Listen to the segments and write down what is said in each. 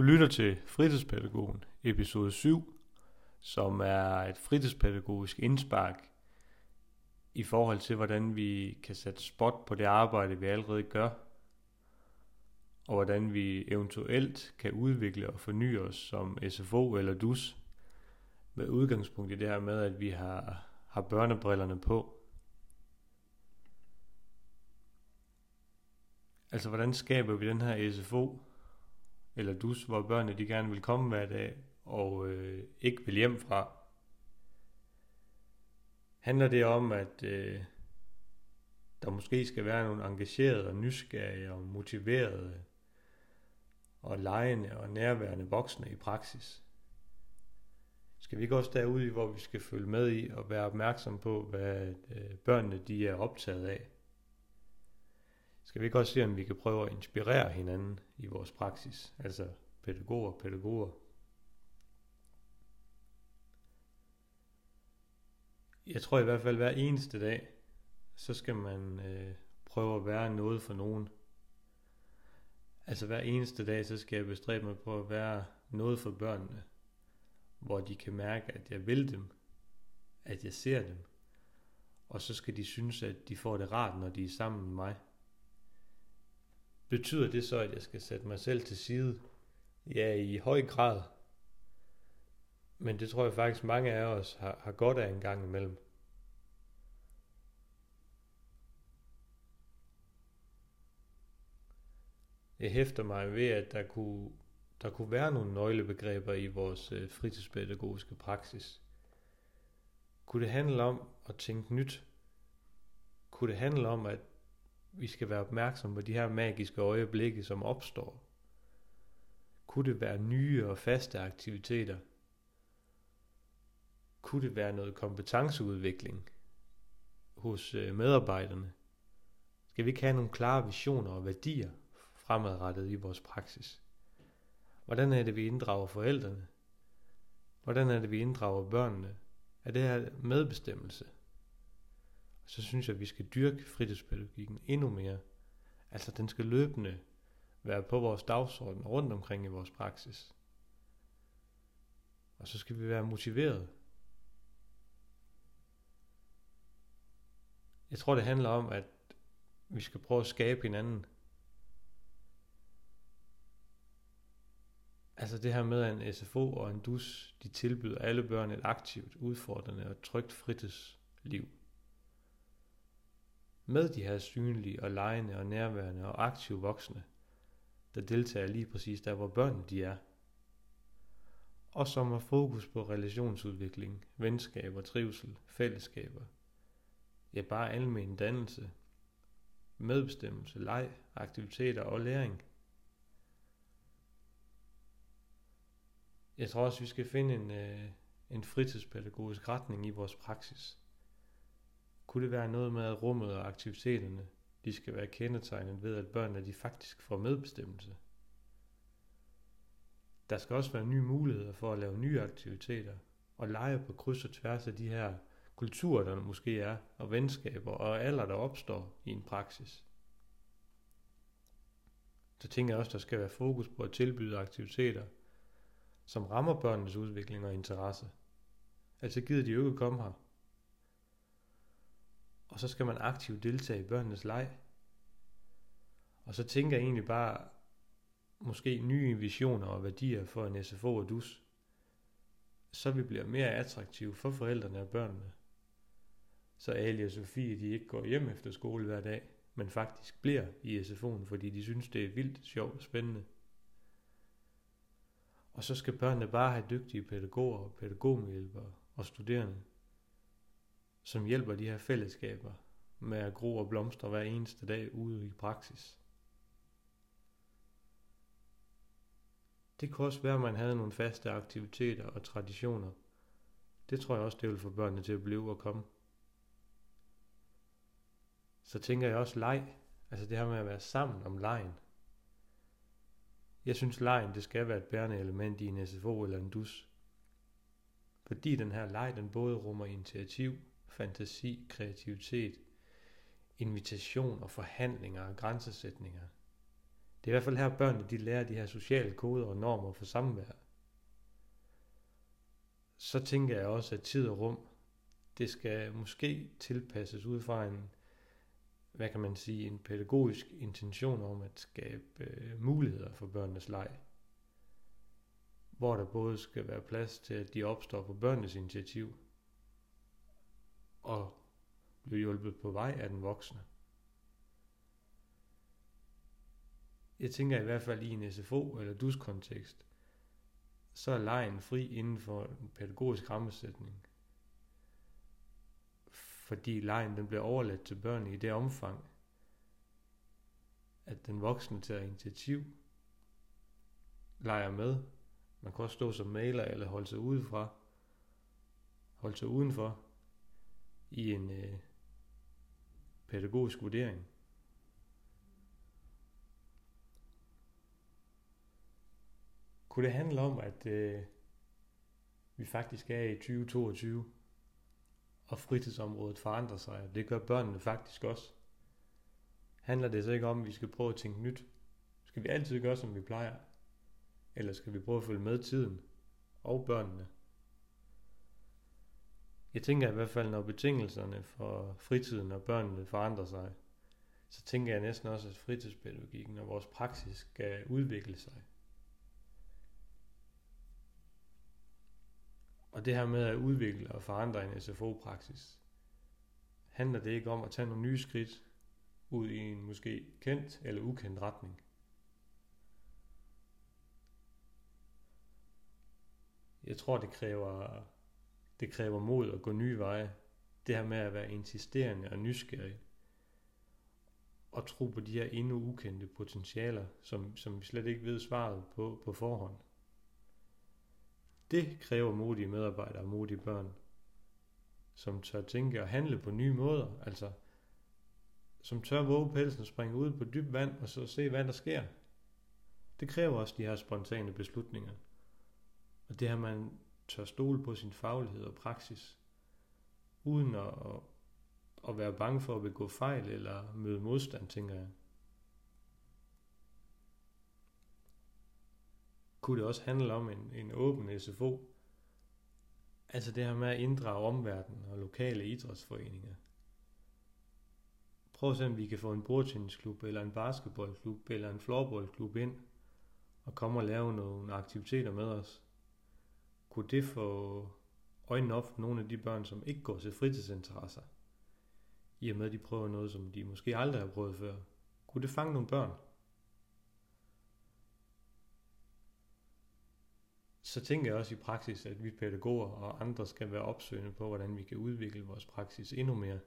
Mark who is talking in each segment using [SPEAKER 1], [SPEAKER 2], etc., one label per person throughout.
[SPEAKER 1] Du lytter til Fritidspædagogen, episode 7, som er et fritidspædagogisk indspark i forhold til, hvordan vi kan sætte spot på det arbejde, vi allerede gør, og hvordan vi eventuelt kan udvikle og forny os som SFO eller DUS, med udgangspunkt i det her med, at vi har, har børnebrillerne på. Altså, hvordan skaber vi den her SFO, eller dus, hvor børnene de gerne vil komme hver dag, og øh, ikke vil hjem fra? Handler det om, at øh, der måske skal være nogle engagerede og nysgerrige og motiverede og lejende og nærværende voksne i praksis? Skal vi ikke også derude, hvor vi skal følge med i og være opmærksom på, hvad øh, børnene de er optaget af? Skal vi ikke også se, om vi kan prøve at inspirere hinanden i vores praksis? Altså pædagoger, pædagoger. Jeg tror i hvert fald hver eneste dag, så skal man øh, prøve at være noget for nogen. Altså hver eneste dag, så skal jeg bestræbe mig på at være noget for børnene, hvor de kan mærke, at jeg vil dem, at jeg ser dem, og så skal de synes, at de får det rart, når de er sammen med mig. Betyder det så, at jeg skal sætte mig selv til side? Ja, i høj grad. Men det tror jeg faktisk mange af os har, har godt af en gang imellem. Jeg hæfter mig ved, at der kunne, der kunne være nogle nøglebegreber i vores øh, fritidspædagogiske praksis. Kunne det handle om at tænke nyt? Kunne det handle om, at vi skal være opmærksomme på de her magiske øjeblikke, som opstår. Kunne det være nye og faste aktiviteter? Kunne det være noget kompetenceudvikling hos øh, medarbejderne? Skal vi ikke have nogle klare visioner og værdier fremadrettet i vores praksis? Hvordan er det, vi inddrager forældrene? Hvordan er det, vi inddrager børnene? Er det her medbestemmelse? Så synes jeg, at vi skal dyrke fritidspædagogikken endnu mere. Altså den skal løbende være på vores dagsorden rundt omkring i vores praksis. Og så skal vi være motiveret. Jeg tror, det handler om, at vi skal prøve at skabe hinanden. Altså det her med, at en SFO og en DUS, de tilbyder alle børn et aktivt, udfordrende og trygt fritidsliv med de her synlige og lejende og nærværende og aktive voksne, der deltager lige præcis der, hvor børnene de er. Og som har fokus på relationsudvikling, venskaber, trivsel, fællesskaber. Ja, bare almen dannelse, medbestemmelse, leg, aktiviteter og læring. Jeg tror også, vi skal finde en, øh, en fritidspædagogisk retning i vores praksis. Kunne det være noget med, at rummet og aktiviteterne, de skal være kendetegnet ved, at børnene de faktisk får medbestemmelse? Der skal også være nye muligheder for at lave nye aktiviteter og lege på kryds og tværs af de her kulturer, der måske er, og venskaber og alder, der opstår i en praksis. Så tænker jeg også, der skal være fokus på at tilbyde aktiviteter, som rammer børnenes udvikling og interesse. Altså gider de jo ikke komme her, og så skal man aktivt deltage i børnenes leg. Og så tænker jeg egentlig bare, måske nye visioner og værdier for en SFO og DUS, så vi bliver mere attraktive for forældrene og børnene. Så Ali og Sofie, de ikke går hjem efter skole hver dag, men faktisk bliver i SFO'en, fordi de synes, det er vildt, sjovt og spændende. Og så skal børnene bare have dygtige pædagoger og pædagogmedhjælpere og studerende, som hjælper de her fællesskaber med at gro og blomstre hver eneste dag ude i praksis. Det kunne også være, at man havde nogle faste aktiviteter og traditioner. Det tror jeg også, det vil få børnene til at blive og komme. Så tænker jeg også leg. Altså det her med at være sammen om lejen. Jeg synes lejen, det skal være et bærende element i en SFO eller en dus. Fordi den her leg, den både rummer initiativ, fantasi, kreativitet, invitation og forhandlinger og grænsesætninger. Det er i hvert fald her, børnene de lærer de her sociale koder og normer for samvær. Så tænker jeg også, at tid og rum, det skal måske tilpasses ud fra en, hvad kan man sige, en pædagogisk intention om at skabe øh, muligheder for børnenes leg. Hvor der både skal være plads til, at de opstår på børnenes initiativ, og blev hjulpet på vej af den voksne. Jeg tænker i hvert fald i en SFO eller DUS-kontekst, så er lejen fri inden for en pædagogisk rammesætning. Fordi lejen den bliver overladt til børn i det omfang, at den voksne tager initiativ, leger med. Man kan også stå som maler eller holde sig udefra, holde sig udenfor i en øh, pædagogisk vurdering. Kunne det handle om, at øh, vi faktisk er i 2022, og fritidsområdet forandrer sig, og det gør børnene faktisk også? Handler det så ikke om, at vi skal prøve at tænke nyt? Skal vi altid gøre, som vi plejer? Eller skal vi prøve at følge med tiden og børnene? Jeg tænker i hvert fald, når betingelserne for fritiden og børnene forandrer sig, så tænker jeg næsten også, at fritidspædagogikken og vores praksis skal udvikle sig. Og det her med at udvikle og forandre en SFO-praksis, handler det ikke om at tage nogle nye skridt ud i en måske kendt eller ukendt retning. Jeg tror, det kræver, det kræver mod at gå nye veje. Det her med at være insisterende og nysgerrig. Og tro på de her endnu ukendte potentialer, som, som vi slet ikke ved svaret på på forhånd. Det kræver modige medarbejdere og modige børn, som tør tænke og handle på nye måder, altså som tør våge pelsen og springe ud på dyb vand og så se, hvad der sker. Det kræver også de her spontane beslutninger. Og det her, man tør stole på sin faglighed og praksis, uden at, at være bange for at begå fejl eller møde modstand, tænker jeg. kunne det også handle om en, en åben SFO. Altså det her med at inddrage omverdenen og lokale idrætsforeninger. Prøv at se, om vi kan få en bordtennisklub, eller en basketballklub, eller en floorballklub ind, og komme og lave nogle aktiviteter med os. Kunne det få øjnene op for nogle af de børn, som ikke går til fritidsinteresser? I og med, at de prøver noget, som de måske aldrig har prøvet før. Kunne det fange nogle børn? så tænker jeg også i praksis, at vi pædagoger og andre skal være opsøgende på, hvordan vi kan udvikle vores praksis endnu mere.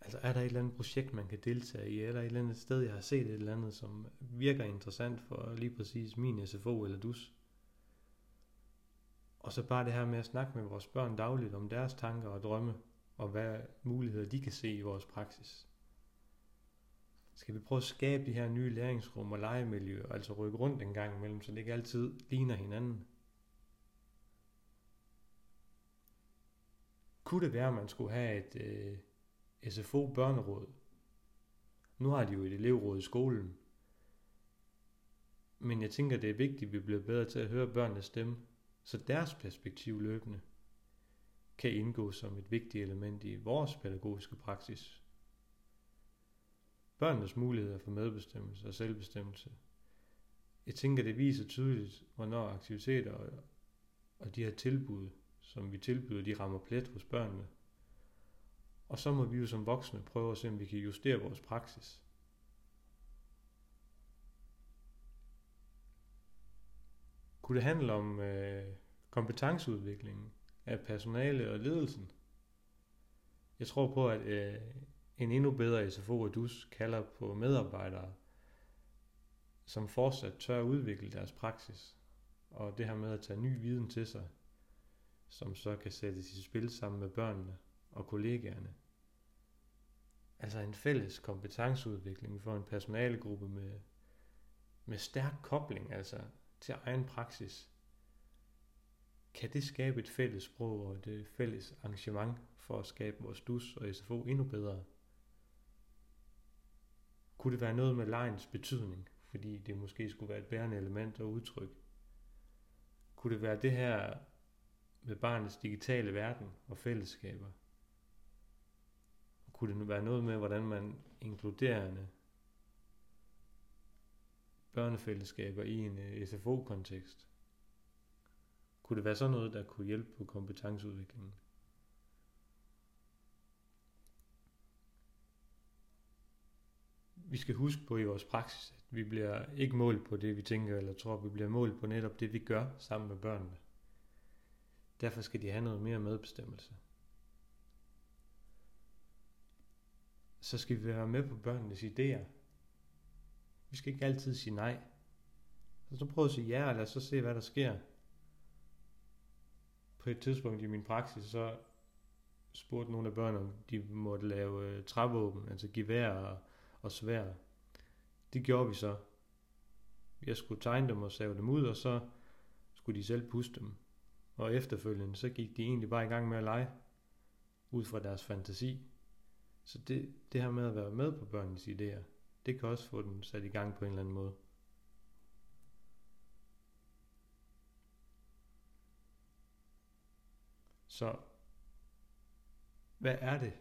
[SPEAKER 1] Altså er der et eller andet projekt, man kan deltage i? Er der et eller andet sted, jeg har set et eller andet, som virker interessant for lige præcis min SFO eller DUS? Og så bare det her med at snakke med vores børn dagligt om deres tanker og drømme, og hvad muligheder de kan se i vores praksis skal vi prøve at skabe de her nye læringsrum og legemiljø, altså rykke rundt en gang imellem, så det ikke altid ligner hinanden. Kunne det være, at man skulle have et øh, SFO-børneråd? Nu har de jo et elevråd i skolen. Men jeg tænker, det er vigtigt, at vi bliver bedre til at høre børnenes stemme, så deres perspektiv løbende kan indgå som et vigtigt element i vores pædagogiske praksis børnenes muligheder for medbestemmelse og selvbestemmelse. Jeg tænker, det viser tydeligt, hvornår aktiviteter og, og de her tilbud, som vi tilbyder, de rammer plet hos børnene. Og så må vi jo som voksne prøve at se, om vi kan justere vores praksis. Kunne det handle om øh, kompetenceudviklingen af personale og ledelsen? Jeg tror på, at øh, en endnu bedre SFO og DUS kalder på medarbejdere, som fortsat tør udvikle deres praksis, og det her med at tage ny viden til sig, som så kan sættes i spil sammen med børnene og kollegaerne. Altså en fælles kompetenceudvikling for en personalegruppe med, med stærk kobling altså til egen praksis. Kan det skabe et fælles sprog og et øh, fælles arrangement for at skabe vores DUS og SFO endnu bedre? Kunne det være noget med lejens betydning, fordi det måske skulle være et bærende element og udtryk? Kunne det være det her med barnets digitale verden og fællesskaber? Og Kunne det være noget med, hvordan man inkluderende børnefællesskaber i en øh, SFO-kontekst? Kunne det være sådan noget, der kunne hjælpe på kompetenceudviklingen? Vi skal huske på i vores praksis, at vi bliver ikke målt på det, vi tænker eller tror, vi bliver målt på netop det, vi gør sammen med børnene. Derfor skal de have noget mere medbestemmelse. Så skal vi være med på børnenes idéer. Vi skal ikke altid sige nej. Så prøv at sige ja, og lad os så se, hvad der sker på et tidspunkt i min praksis, så spurgte nogle af børnene, om de måtte lave øh, trævåben, altså gevær og, og svær. Det gjorde vi så. Jeg skulle tegne dem og save dem ud, og så skulle de selv puste dem. Og efterfølgende, så gik de egentlig bare i gang med at lege, ud fra deres fantasi. Så det, det her med at være med på børnenes idéer, det kan også få den sat i gang på en eller anden måde. Så hvad er det,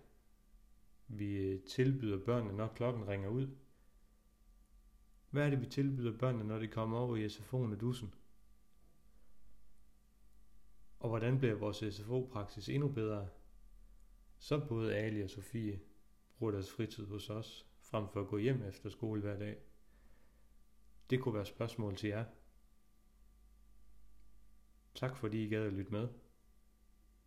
[SPEAKER 1] vi øh, tilbyder børnene, når klokken ringer ud? Hvad er det, vi tilbyder børnene, når de kommer over i SFO'en og dussen? Og hvordan bliver vores SFO-praksis endnu bedre? Så både Ali og Sofie bruger deres fritid hos os, frem for at gå hjem efter skole hver dag. Det kunne være spørgsmål til jer. Tak fordi I gad at lytte med.